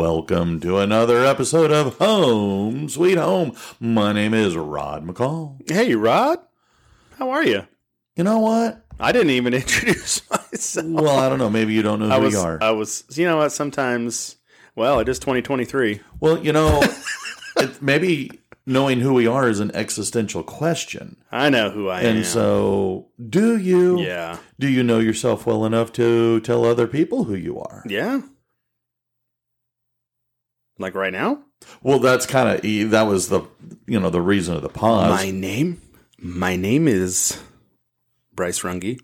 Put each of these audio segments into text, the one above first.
Welcome to another episode of Home Sweet Home. My name is Rod McCall. Hey, Rod. How are you? You know what? I didn't even introduce myself. Well, I don't know. Maybe you don't know who I was, we are. I was, you know what? Sometimes, well, it is 2023. well, you know, it, maybe knowing who we are is an existential question. I know who I am. And so, do you? yeah. Do you know yourself well enough to tell other people who you are? Yeah. Like right now? Well, that's kind of that was the you know the reason of the pause. My name? My name is Bryce Runge.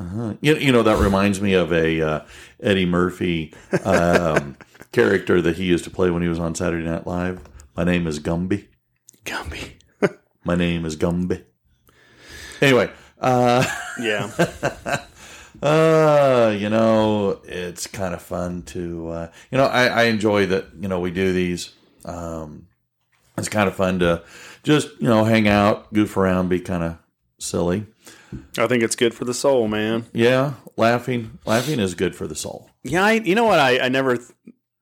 Uh-huh. You, you know that reminds me of a uh, Eddie Murphy um, character that he used to play when he was on Saturday Night Live. My name is Gumby. Gumby. My name is Gumby. Anyway, uh, Yeah. uh, you know, it's kind of fun to, uh, you know, I, I enjoy that, you know, we do these. Um, it's kind of fun to just, you know, hang out, goof around, be kind of silly. I think it's good for the soul, man. Yeah, laughing, laughing is good for the soul. Yeah, I, you know what? I, I never th-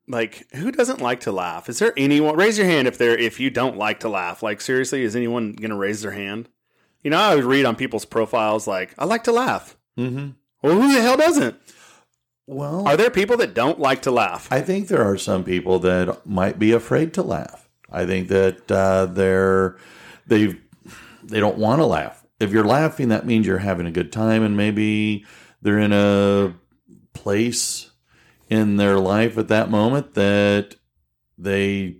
like who doesn't like to laugh. Is there anyone? Raise your hand if there if you don't like to laugh. Like seriously, is anyone going to raise their hand? You know, I would read on people's profiles like I like to laugh. Mm-hmm. Well, who the hell doesn't? Well, Are there people that don't like to laugh? I think there are some people that might be afraid to laugh. I think that uh, they're they they don't want to laugh. If you're laughing, that means you're having a good time, and maybe they're in a place in their life at that moment that they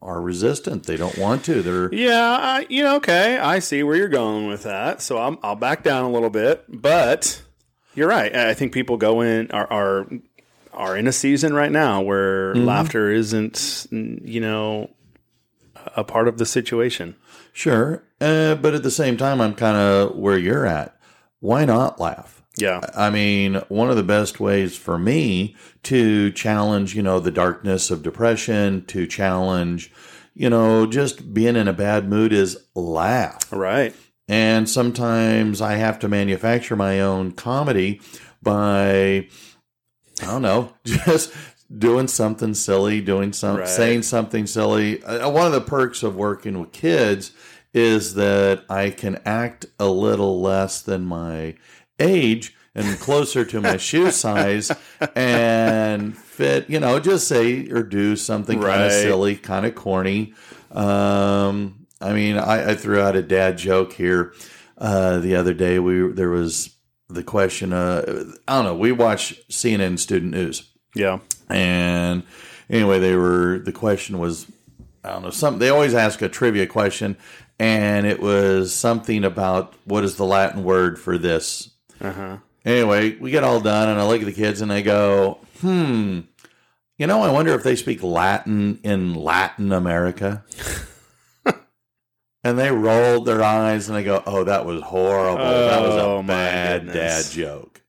are resistant. They don't want to. They're Yeah, I, you know, okay, I see where you're going with that. So I'm, I'll back down a little bit, but you're right. I think people go in are are, are in a season right now where laughter isn't, you know, a part of the situation. sure, uh, but at the same time, I'm kind of where you're at. Why not laugh? Yeah, I mean, one of the best ways for me to challenge, you know, the darkness of depression, to challenge, you know, just being in a bad mood is laugh. right. And sometimes I have to manufacture my own comedy by, I don't know, just doing something silly, doing some, Right. saying something silly. Uh, One of the perks of working with kids is that I can act a little less than my age and closer to my shoe size and fit, you know, just say or do something kind of silly, kind of corny. Um, I mean, I, I threw out a dad joke here uh, the other day. We there was the question. Uh, I don't know. We watch CNN Student News, Yeah, and anyway, they were the question was I don't know something. They always ask a trivia question, and it was something about what is the Latin word for this. uh huh. Anyway, we get all done, and I look at the kids and I go, hmm. You know, I wonder if they speak Latin in Latin America. and they rolled their eyes and they go, "Oh, that was horrible. that was Oh, a my bad dad joke."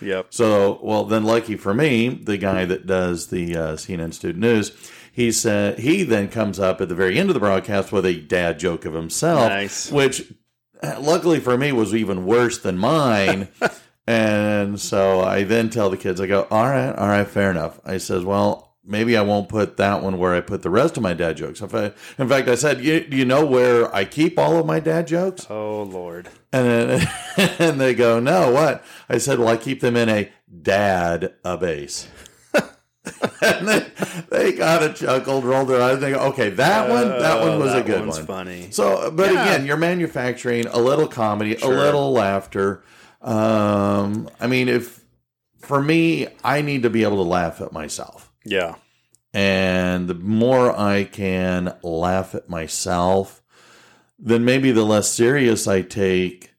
Yep. So, well, then, lucky for me, the guy that does the uh, CNN Student News, he said he then comes up at the very end of the broadcast with a dad joke of himself, Nice. which, uh, luckily for me, was even worse than mine. and so I then tell the kids, I go, "All right, all right, fair enough." I says, "Well." Maybe I won't put that one where I put the rest of my dad jokes. If I, in fact, I said, you, "Do you know where I keep all of my dad jokes?" Oh Lord. And then, and they go, no, what? I said, well, I keep them in a dad a base. and they, they got a chuckled, rolled their eyes, they go, okay, that one, that one was Oh, a good one's one. Funny. So, but Yeah. again, you're manufacturing a little comedy, Sure. a little laughter. Um, I mean, if for me, I need to be able to laugh at myself. Yeah. And the more I can laugh at myself, then maybe the less serious I take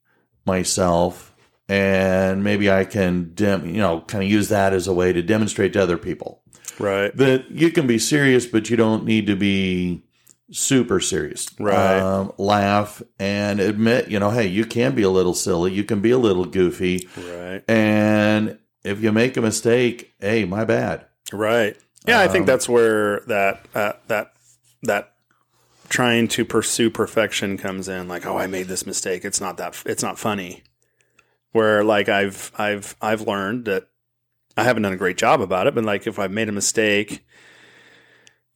myself. And maybe I can, dem- you know, kind of use that as a way to demonstrate to other people Right. that you can be serious, but you don't need to be super serious. Right. Um, laugh and admit, you know, hey, you can be a little silly, you can be a little goofy. Right. And if you make a mistake, hey, my bad. Right. Yeah, I think Um, that's where that uh, that that trying to pursue perfection comes in. Like, oh, I made this mistake. It's not that. It's not funny. Where like I've I've I've learned that I haven't done a great job about it, but like if I've made a mistake,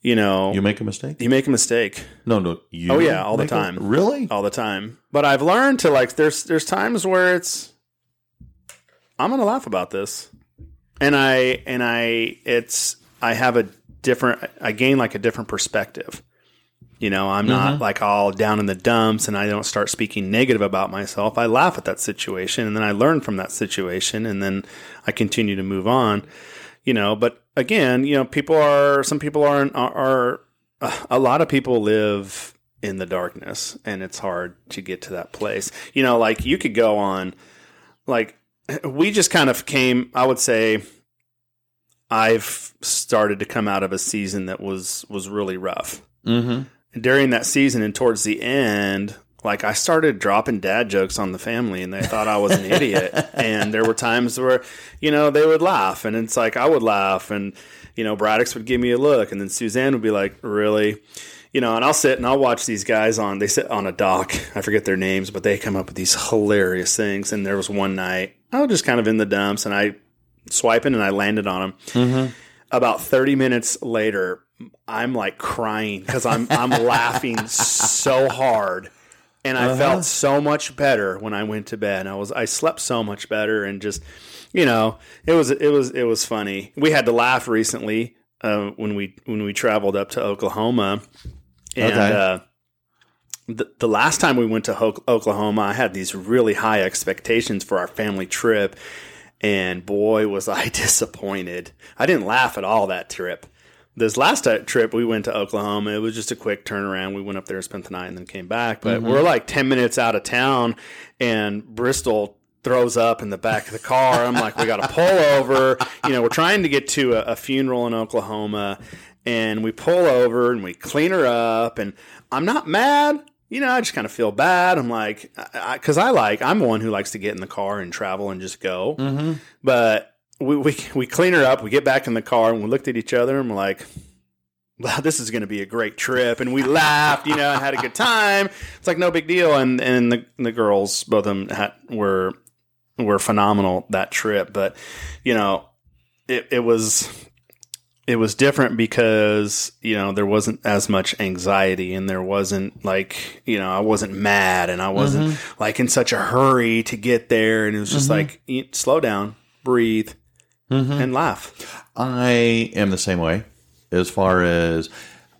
you know, You make a mistake? you make a mistake No, no. You Oh, yeah, all the make a- time. really? all the time. But I've learned to like there's there's times where it's I'm gonna laugh about this. And I and I it's I have a different I gain like a different perspective. You know, I'm not mm-hmm. like all down in the dumps and I don't start speaking negative about myself. I laugh at that situation and then I learn from that situation and then I continue to move on. You know, but again, you know, people are some people are are, are a lot of people live in the darkness and it's hard to get to that place. You know, like you could go on like we just kind of came, I would say I've started to come out of a season that was was really rough. Mm-hmm. During that season and towards the end, like I started dropping dad jokes on the family and they thought I was an idiot. And there were times where, you know, they would laugh and it's like I would laugh and, you know, Braddock's would give me a look and then Suzanne would be like, really? You know, and I'll sit and I'll watch these guys on, they sit on a dock. I forget their names, but they come up with these hilarious things. And there was one night I was just kind of in the dumps and I swiping and I landed on them. About 30 minutes later, I'm like crying because I'm, I'm laughing so hard and I felt so much better when I went to bed. I was I slept so much better and just you know it was it was it was funny. We had to laugh recently uh, when we when we traveled up to Oklahoma, and Okay. uh, the the last time we went to Ho- Oklahoma, I had these really high expectations for our family trip, and boy was I disappointed. I didn't laugh at all that trip. This last ti- trip we went to Oklahoma, it was just a quick turnaround. We went up there, spent the night, and then came back. But we're like ten minutes out of town, and Bristol throws up in the back of the car. I'm like, we got to pull over. You know, we're trying to get to a, a funeral in Oklahoma, and we pull over and we clean her up. And I'm not mad. You know, I just kind of feel bad. I'm like, because I, like, I'm the one who likes to get in the car and travel and just go. Mm-hmm. But we, we we clean her up. We get back in the car and we looked at each other and we're like, "Wow, this is going to be a great trip." And we laughed, you know, and had a good time. It's like no big deal. And and the the girls, both of them, had, were were phenomenal that trip. But you know, it it was it was different because you know there wasn't as much anxiety and there wasn't like you know I wasn't mad and I wasn't mm-hmm. like in such a hurry to get there and it was just mm-hmm. like slow down, breathe, mm-hmm. and laugh. I am the same way as far as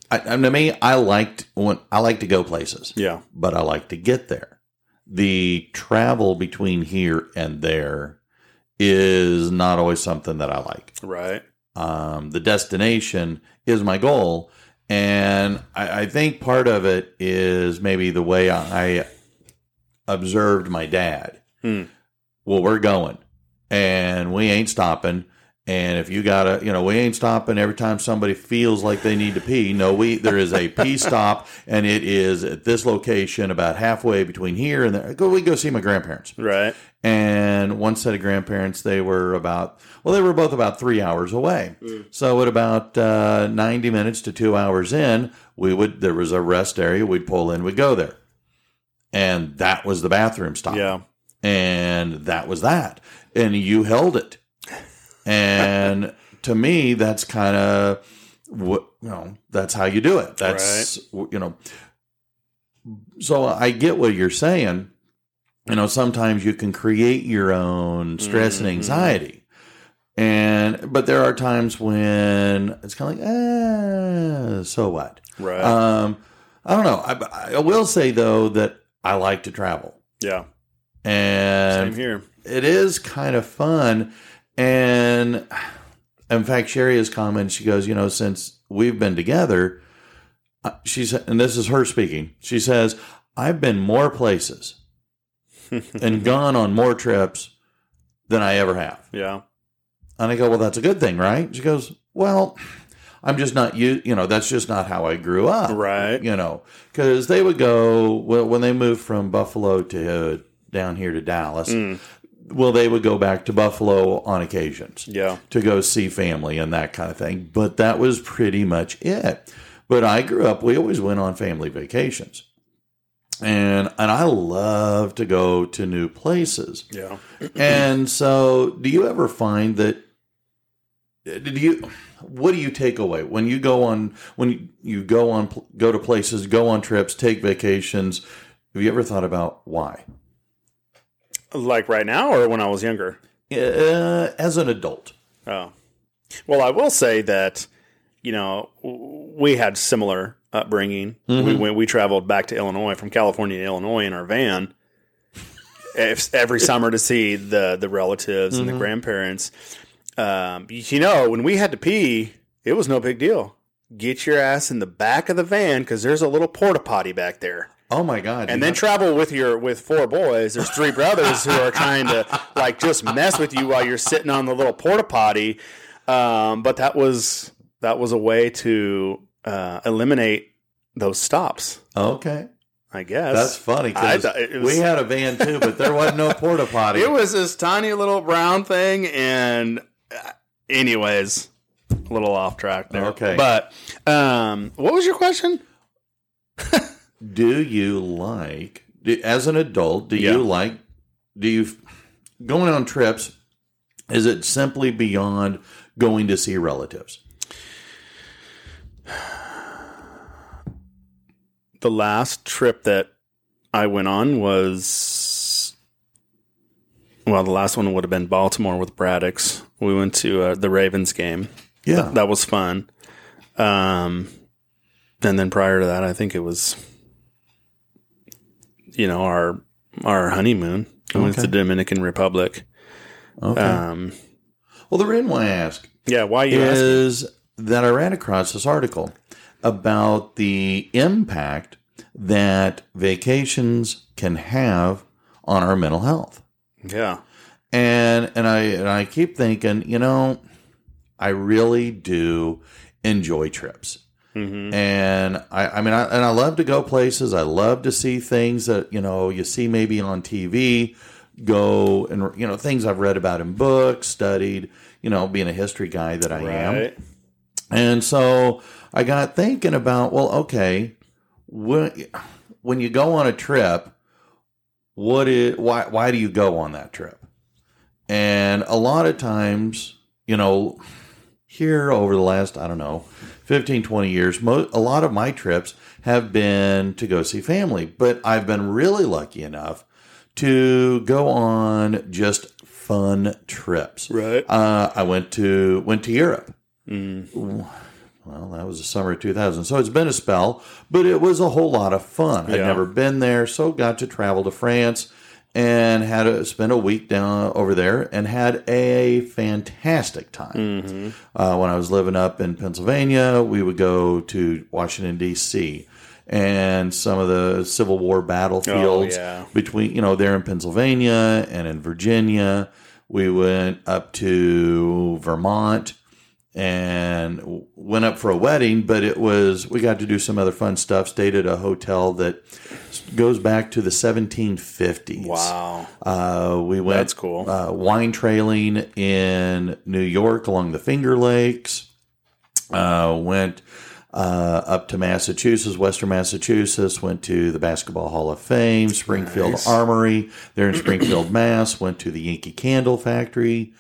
I, I- to me. I liked when I like to go places, Yeah, but I like to get there. The travel between here and there is not always something that I like. right. Um, the destination is my goal, and I, I think part of it is maybe the way I observed my dad. Hmm. Well, we're going, and we ain't stopping. And if you gotta, you know, we ain't stopping every time somebody feels like they need to pee. No, we there is a pee stop, and it is at this location about halfway between here and there. Go, we go see my grandparents Right. and one set of grandparents they were about well they were both about three hours away so at about uh, 90 minutes to two hours in we would there was a rest area we'd pull in we'd go there and that was the bathroom stop Yeah. and that was that and you held it and to me that's kind of what you know that's how you do it that's you know so i get what you're saying you know sometimes you can create your own stress and Mhm. anxiety and but there are times when it's kind of like eh, so what Right. um i don't know I, I will say though that i like to travel yeah. and Same here. it is kind of fun. And in fact, Sherry has commented, she goes, you know, since we've been together, she's, and this is her speaking, she says, I've been more places and gone on more trips than I ever have. Yeah. And I go, well, that's a good thing, right? She goes, well, I'm just not you, you know, that's just not how I grew up Right. you know, because they would go well, when they moved from Buffalo to uh, down here to Dallas. Mm. Well, they would go back to Buffalo on occasions Yeah. to go see family and that kind of thing. But that was pretty much it. But I grew up; we always went on family vacations, and and I love to go to new places. Yeah. and so, do you ever find that did you what do you take away when you go on when you, you go on go to places go on trips take vacations have you ever thought about why Like right now, or when I was younger. uh, as an adult Oh, well, I will say that you know we had similar upbringing. We went, we traveled back to Illinois from California to Illinois in our van every summer to see the the relatives and the grandparents. Um, you know, when we had to pee, it was no big deal. Get your ass in the back of the van because there's a little porta potty back there. Oh my god and then travel with your with four boys. There's three brothers who are trying to like just mess with you while you're sitting on the little porta potty. Um, but that was that was a way to uh, eliminate those stops. okay I guess that's funny because thought it was- we had a van too but there wasn't no porta potty It was this tiny little brown thing, and uh, anyways, a little off track there. Okay. but um, what was your question? do you like do- as an adult do Yeah. you like do you going on trips is it simply beyond going to see relatives the last trip that I went on was well, the last one would have been Baltimore with Braddocks. We went to uh, the Ravens game. yeah That was fun. Um, and then prior to that, I think it was, you know, our our honeymoon. We went to the Dominican Republic. okay Um, well the reason why i ask yeah, why you asking? is that i ran across this article about the impact that vacations can have on our mental health Yeah, and and I and I keep thinking, you know, I really do enjoy trips, hmm and I I mean, I, and I love to go places. I love to see things that you know you see maybe on TV. Go and you know things I've read about in books, studied. You know, being a history guy that I am, and so I got thinking about, well, okay, when, when you go on a trip, what is why why do you go on that trip? And a lot of times, you know, here over the last, I don't know, 15, 20 years, mo- a lot of my trips have been to go see family, but I've been really lucky enough to go on just fun trips. Right. Uh, I went to went to Europe. Mm. Well, that was the summer of 2000. So it's been a spell, but it was a whole lot of fun. I'd never been there, so got to travel to France and had to spend a week down over there and had a fantastic time. Mm-hmm. Uh, when I was living up in Pennsylvania, we would go to Washington, D.C. and some of the Civil War battlefields Oh, yeah. between, you know, there in Pennsylvania and in Virginia. We went up to Vermont and went up for a wedding, but it was, we got to do some other fun stuff. Stayed at a hotel that goes back to the 1750s. Wow. Uh, we went That's cool. uh, wine trailing in New York along the Finger Lakes. Uh, went uh, up to Massachusetts, Western Massachusetts. Went to the Basketball Hall of Fame, Springfield Nice. Armory there in Springfield, Mass. Went to the Yankee Candle Factory.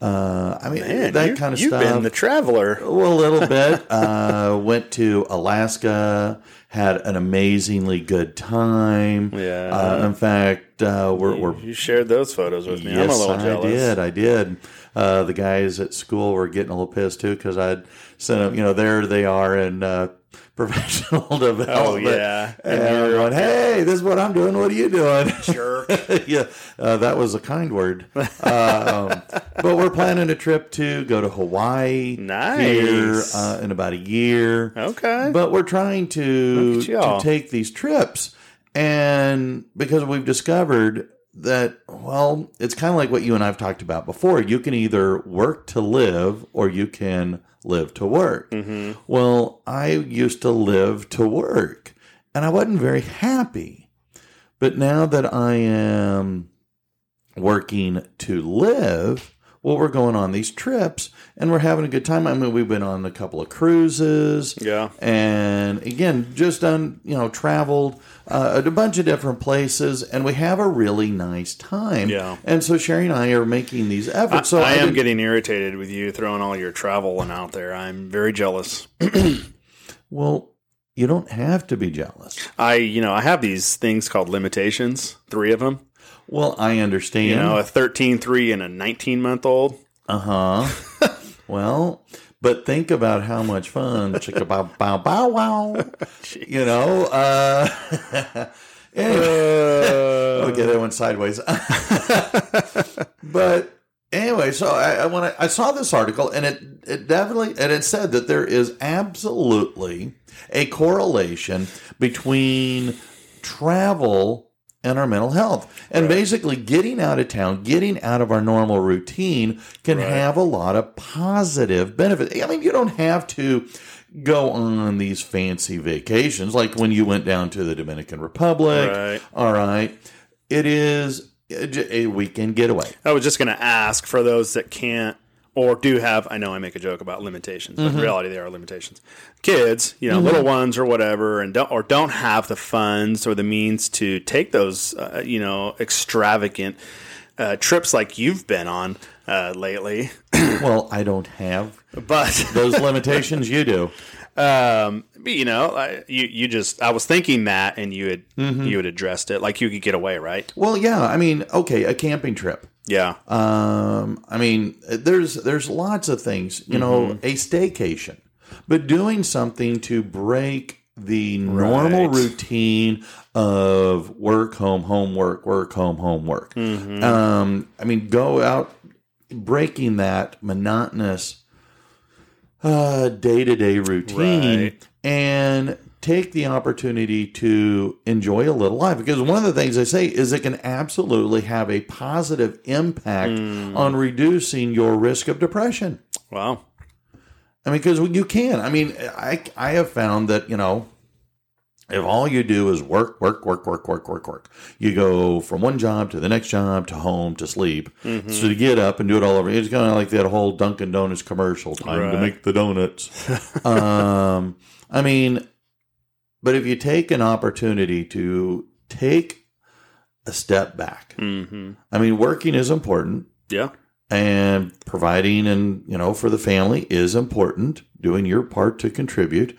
Uh, I mean Man, that you- kind of you've stuff. been the traveler. Well, a little bit. Uh, went to Alaska, had an amazingly good time. Yeah. Uh, in fact, uh, we're, we're You shared those photos with me. I'm a yes, little I did. I did. Uh, the guys at school were getting a little pissed too because I'd sent them. You know, there they are in uh, professional development. Oh yeah. And they're going, "Hey, this is what I'm doing. What are you doing?" Jerk. yeah, uh, that was a kind word. Uh, um, but we're planning a trip to go to Hawaii Nice. here uh, in about a year. Okay. But we're trying to, Look at y'all. to take these trips. And because we've discovered that, well, it's kind of like what you and I've talked about before. You can either work to live or you can live to work. Mm-hmm. Well, I used to live to work and I wasn't very happy. But now that I am working to live, well, we're going on these trips and we're having a good time. I mean, we've been on a couple of cruises. Yeah. And again, just done, you know, traveled uh, a bunch of different places and we have a really nice time. Yeah. And so Sherry and I are making these efforts. so I am getting irritated with you throwing all your travel and out there. I'm very jealous. well, you don't have to be jealous. I, you know, I have these things called limitations, three of them. Well, I understand. You know, a 13, 3, and a 19 month old. Uh huh. well, but think about how much fun chicka bow bow bow wow. you know. Uh, anyway. okay, that went sideways. but anyway, so I, I when I, I saw this article, and it it definitely and it said that there is absolutely a correlation between travel and our mental health. And basically, getting out of town, getting out of our normal routine can have a lot of positive benefits. I mean, you don't have to go on these fancy vacations like when you went down to the Dominican Republic. Right. All right. It is a weekend getaway. I was just going to ask for those that can't or do have. I know I make a joke about limitations, but in reality, there are limitations. Kids, you know, little ones or whatever, and don't or don't have the funds or the means to take those, uh, you know, extravagant uh, trips like you've been on uh, lately. Well, I don't have but those limitations. You do. um, but, you know, I, you you just I was thinking that, and you had you had addressed it like you could get away, right? Well, yeah. I mean, okay, a camping trip. Yeah, Um, I mean, there's there's lots of things. You know, a staycation, but doing something to break the normal Right. routine of work, home, homework, work, home, home, work. Um, I mean, go out, breaking that monotonous day to day routine, Right. and take the opportunity to enjoy a little life. Because one of the things I say is it can absolutely have a positive impact on reducing your risk of depression. wow, I mean, because you can. I mean, I I have found that you know, if all you do is work, work, work, work, work, work, work, you go from one job to the next job to home to sleep. So to get up and do it all over, it's kind of like that whole Dunkin' Donuts commercial time to make the donuts. um, I mean, but if you take an opportunity to take a step back, hmm I mean, working is important. Yeah, and providing and you know for the family is important doing your part to contribute.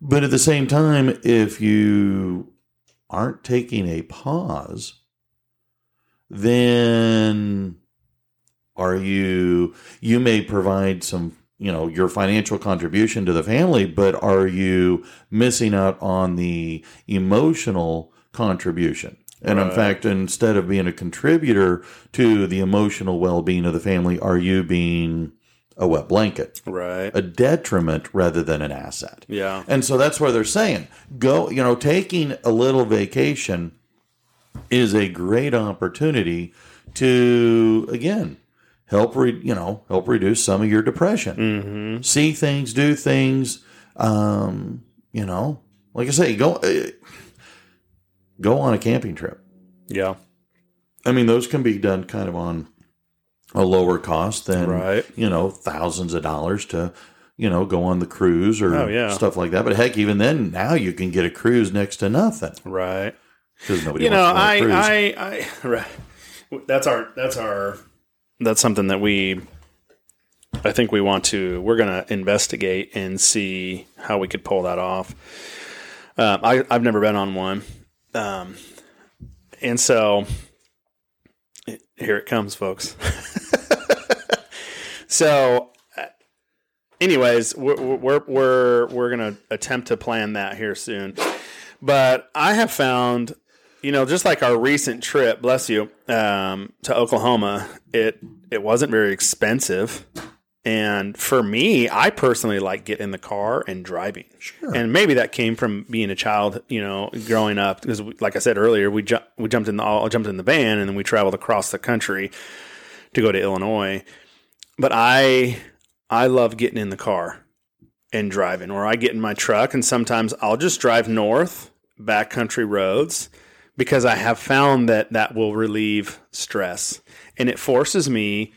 But at the same time if you aren't taking a pause then are you you may provide some you know your financial contribution to the family but are you missing out on the emotional contribution? And in fact instead of being a contributor to the emotional well-being of the family are you being a wet blanket? Right, a detriment rather than an asset. Yeah. and so that's where they're saying. Go, you know, taking a little vacation is a great opportunity to, again, help, re, you know, help reduce some of your depression. Mm-hmm. See things, do things, um, you know, like I say, go, uh, go on a camping trip. Yeah. I mean, those can be done kind of on a lower cost than, Right. you know, thousands of dollars to, you know, go on the cruise or Oh, yeah. stuff like that. But heck, even then, now you can get a cruise next to nothing Right. because nobody You know, wants to go on I. I, I, right. That's our, that's our, that's something that we, I think we want to, we're going to investigate and see how we could pull that off. Um, I, I've never been on one. Um, and so it- here it comes, folks. so, uh, anyways, we're, we're, we're, we're going to attempt to plan that here soon. But I have found, you know, just like our recent trip, bless you, um, to Oklahoma, it it wasn't very expensive. And for me, I personally like get in the car and driving. Sure. And maybe that came from being a child, you know, growing up. Because, like I said earlier, we ju- we jumped in the all jumped in the van and then we traveled across the country to go to Illinois. But I I love getting in the car and driving, or I get in my truck and sometimes I'll just drive north backcountry roads because I have found that that will relieve stress and it forces me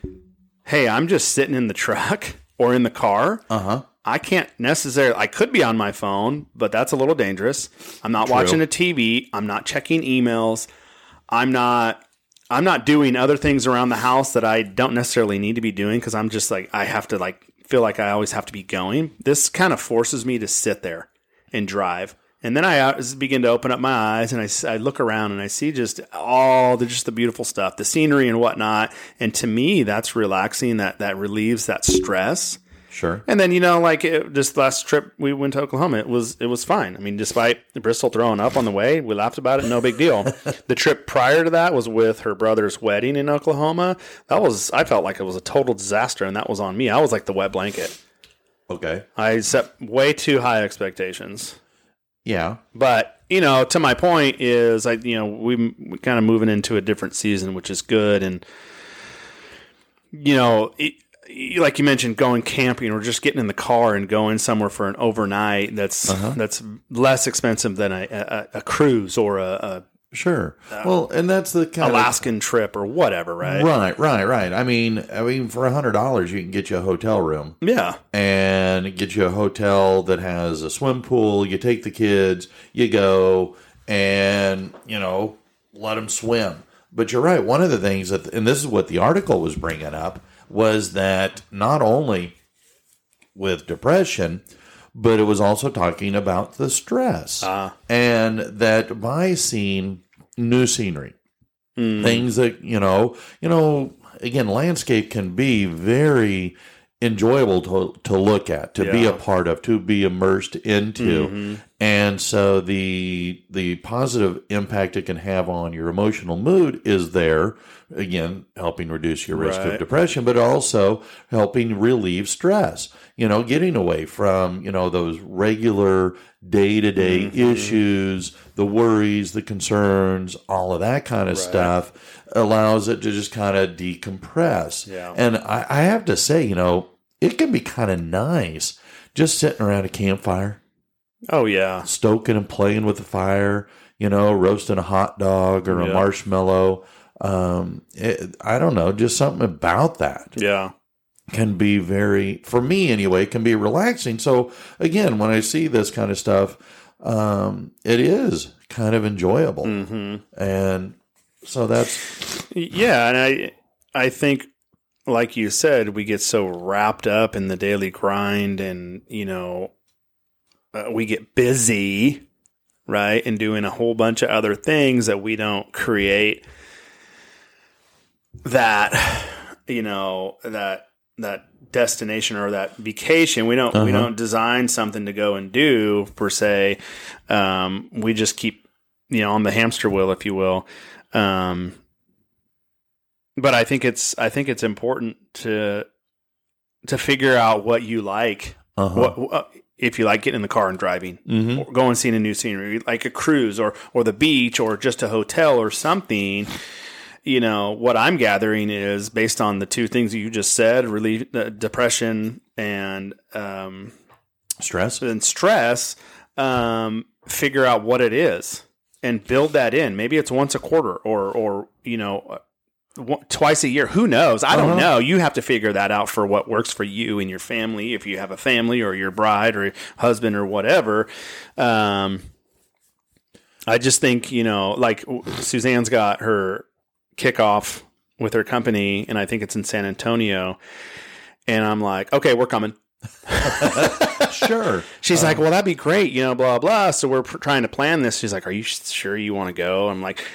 hey, I'm just sitting in the truck or in the car. Uh huh. I can't necessarily. I could be on my phone, but that's a little dangerous. I'm not watching a TV. I'm not checking emails. I'm not. I'm not doing other things around the house that I don't necessarily need to be doing because I'm just like I have to like feel like I always have to be going. This kind of forces me to sit there and drive. And then I uh, begin to open up my eyes and I, I look around and I see just all the just the beautiful stuff, the scenery and whatnot. And to me, that's relaxing. That that relieves that stress. Sure. And then you know, like it, this last trip we went to Oklahoma, it was it was fine. I mean, despite Bristol throwing up on the way, we laughed about it. No big deal. the trip prior to that was with her brother's wedding in Oklahoma. That was I felt like it was a total disaster, and that was on me. I was like the wet blanket. Okay. I set way too high expectations. Yeah. But you know, to my point is, I you know we we kind of moving into a different season, which is good, and you know, it, like you mentioned, going camping or just getting in the car and going somewhere for an overnight. That's uh-huh. that's less expensive than a, a, a cruise or a, Sure. well, and that's the kind Alaskan trip or whatever, right? right, right, right. I mean, I mean, for a hundred dollars, you can get you a hotel room Yeah, and get you a hotel that has a swim pool. You take the kids, you go, and you know, let them swim. But you're right. One of the things that, and this is what the article was bringing up, was that not only with depression, but it was also talking about the stress, ah. and that by seeing new scenery, hmm. things that you know, you know, again, landscape can be very enjoyable to to look at, to be a part of, to be immersed into, mm-hmm. and so the the positive impact it can have on your emotional mood is there. Again, helping reduce your risk Right. of depression, but also helping relieve stress. You know, getting away from you know those regular day to day issues, the worries, the concerns, all of that kind of stuff allows it to just kind of decompress. Yeah. And I, I have to say, you know, it can be kind of nice just sitting around a campfire, Oh yeah, stoking and playing with the fire, you know, roasting a hot dog or a marshmallow. Um, it, I don't know, just something about that yeah, can be very, for me anyway, can be relaxing. So again, when I see this kind of stuff, um, it is kind of enjoyable, hmm and so that's yeah. And I I think, like you said, we get so wrapped up in the daily grind, and you know, uh, we get busy, right, and doing a whole bunch of other things that we don't create that you know that that destination or that vacation. We don't we Uh-huh. don't design something to go and do per se. Um, we just keep you know on the hamster wheel if you will. Um, but i think it's i think it's important to to figure out what you like uh-huh. what, what if you like getting in the car and driving Mhm. or going seeing a new scenery like a cruise or or the beach or just a hotel or something you know what i'm gathering is based on the two things you just said relief uh, depression and um stress. and stress um figure out what it is and build that in maybe it's once a quarter or or you know uh, twice a year who knows i don't Uh-huh. know you have to figure that out for what works for you and your family if you have a family or your bride or husband or whatever um i just think you know like suzanne's got her kickoff with her company and i think it's in san antonio and i'm like okay we're coming sure. She's like, well, that'd be great, you know, blah, blah. So we're pr- trying to plan this. She's like, are you sure you want to go? I'm like,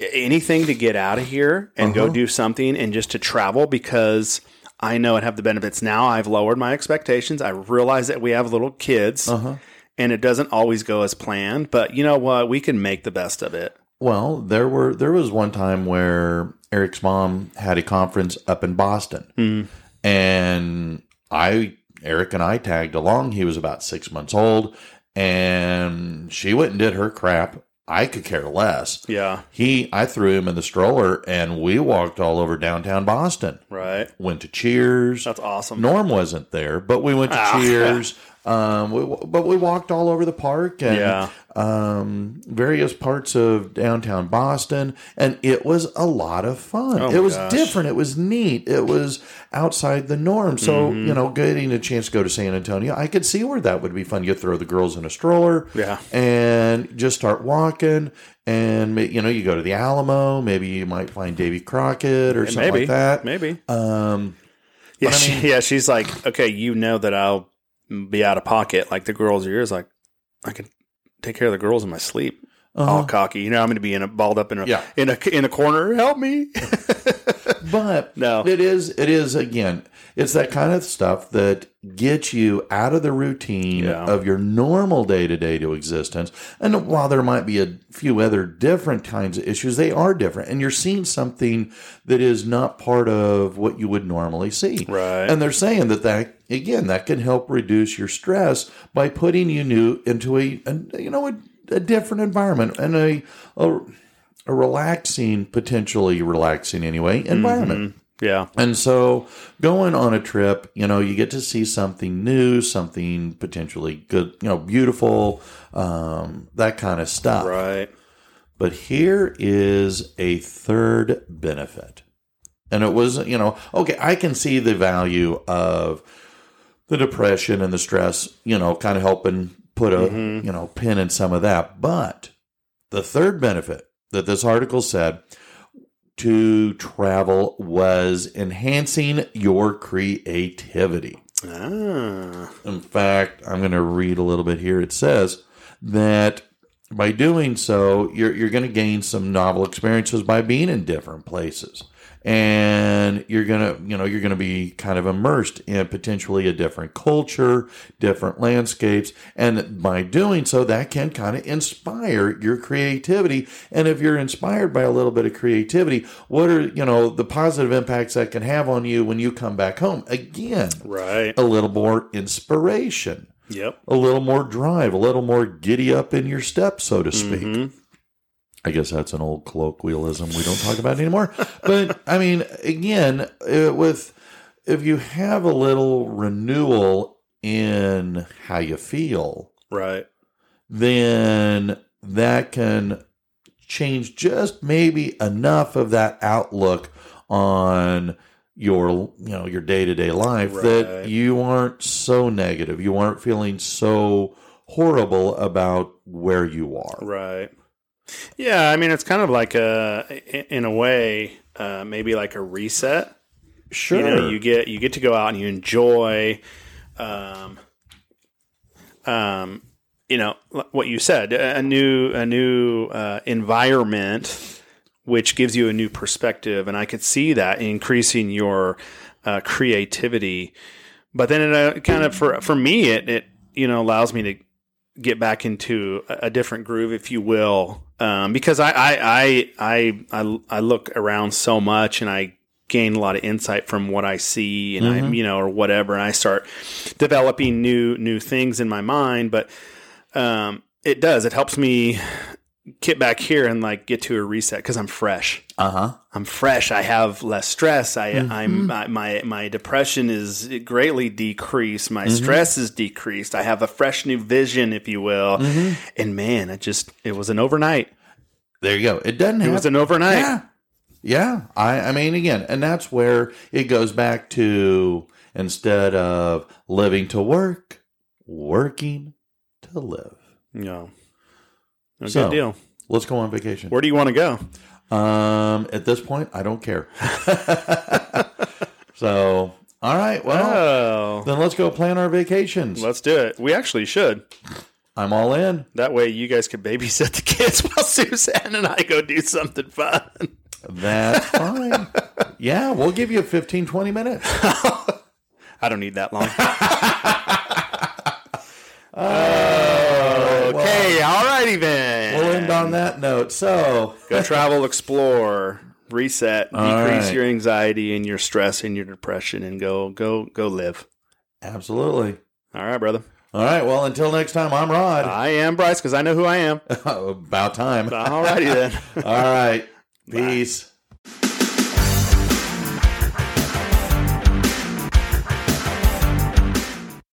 anything to get out of here and go uh-huh. do something and just to travel because I know it have the benefits. Now I've lowered my expectations. I realize that we have little kids uh-huh. and it doesn't always go as planned, but you know what? We can make the best of it. Well, there were there was one time where Eric's mom had a conference up in Boston, mm. and I Eric and I tagged along. He was about six months old, and she went and did her crap. I could care less. Yeah. He, I threw him in the stroller, and we walked all over downtown Boston. Right. Went to Cheers. That's awesome. Norm wasn't there, but we went to Ah. Cheers. Um, we, but we walked all over the park and Yeah. um, various parts of downtown Boston, and it was a lot of fun. Oh it was gosh. different. It was neat. It was outside the norm. So Mm-hmm. you know, getting a chance to go to San Antonio, I could see where that would be fun. You throw the girls in a stroller, Yeah. and just start walking. And you know, you go to the Alamo. Maybe you might find Davy Crockett or something maybe like that. Maybe. Um, Yeah, I she, yeah. She's like, okay, you know that I'll be out of pocket. Like the girls are yours. Like I can take care of the girls in my sleep. All cocky, you know. I'm going to be in a balled up in a Uh-huh. Yeah. in a in a corner. Help me. but No. it is it is again it's that kind of stuff that gets you out of the routine Yeah. of your normal day-to-day to existence and while there might be a few other different kinds of issues they are different and you're seeing something that is not part of what you would normally see Right. and they're saying that that again that can help reduce your stress by putting you new into a, a you know a, a different environment and a, a a relaxing potentially relaxing anyway environment yeah. and so going on a trip, you know, you get to see something new, something potentially good, you know, beautiful, um, that kind of stuff. Right. But here is a third benefit. And it was, you know, okay, I can see the value of the depression and the stress, you know, kind of helping put a, you know, pin in some of that. But the third benefit that this article said to travel was enhancing your creativity. Ah. In fact, I'm going to read a little bit here. It says that by doing so, you're, you're going to gain some novel experiences by being in different places. And you're going to, you know, you're to be kind of immersed in potentially a different culture, different landscapes. And by doing so, that can kind of inspire your creativity. And if you're inspired by a little bit of creativity, what are, you know, the positive impacts that can have on you when you come back home? Again, Right. a little more inspiration, Yep. a little more drive, a little more giddy up in your step, so to speak. Mhm. I guess that's an old colloquialism we don't talk about anymore. but I mean, again, uh, with if you have a little renewal in how you feel, Right. then that can change just maybe enough of that outlook on your you know your day-to-day life Right. that you aren't so negative you aren't feeling so horrible about where you are Right. Yeah, I mean, it's kind of like a, in a way, uh, maybe like a reset. sure You know, you get you get to go out and you enjoy, um, um, you know, what you said, a a new a new uh, environment, which gives you a new perspective, and I could see that increasing your uh, creativity. But then it uh, kind of for for me, it it you know allows me to get back into a, different groove, if you will, um, because I I, I I I I look around so much and I gain a lot of insight from what I see and I you know or whatever, and I start developing new new things in my mind. But um, it does. It helps me get back here and like get to a reset because I'm fresh. uh-huh I'm fresh. I have less stress. I, mm-hmm. I'm I, my my depression is greatly decreased. My mm-hmm. stress is decreased. I have a fresh new vision, if you will. Mm-hmm. And man, it just it was an overnight. there you go it doesn't It have was an overnight. yeah yeah i i mean again and that's where it goes back to instead of living to work working to live No, no So- good deal. let's go on vacation Where do you want to go? Um, at this point, I don't care. so, all right. Well, Oh, then let's go plan our vacations. let's do it. We actually should. I'm all in. That way, you guys could babysit the kids while Suzanne and I go do something fun. That's fine. yeah, we'll give you 15, 20 minutes. I don't need that long. Oh, okay, alrighty then. We'll end on that note. So, Go travel, explore, reset, decrease right. your anxiety and your stress and your depression, and go go go live. absolutely. All right, brother. All right. Well, until next time, I'm Rod. I am Bryce because I know who I am. About time. All righty then. All right. Peace.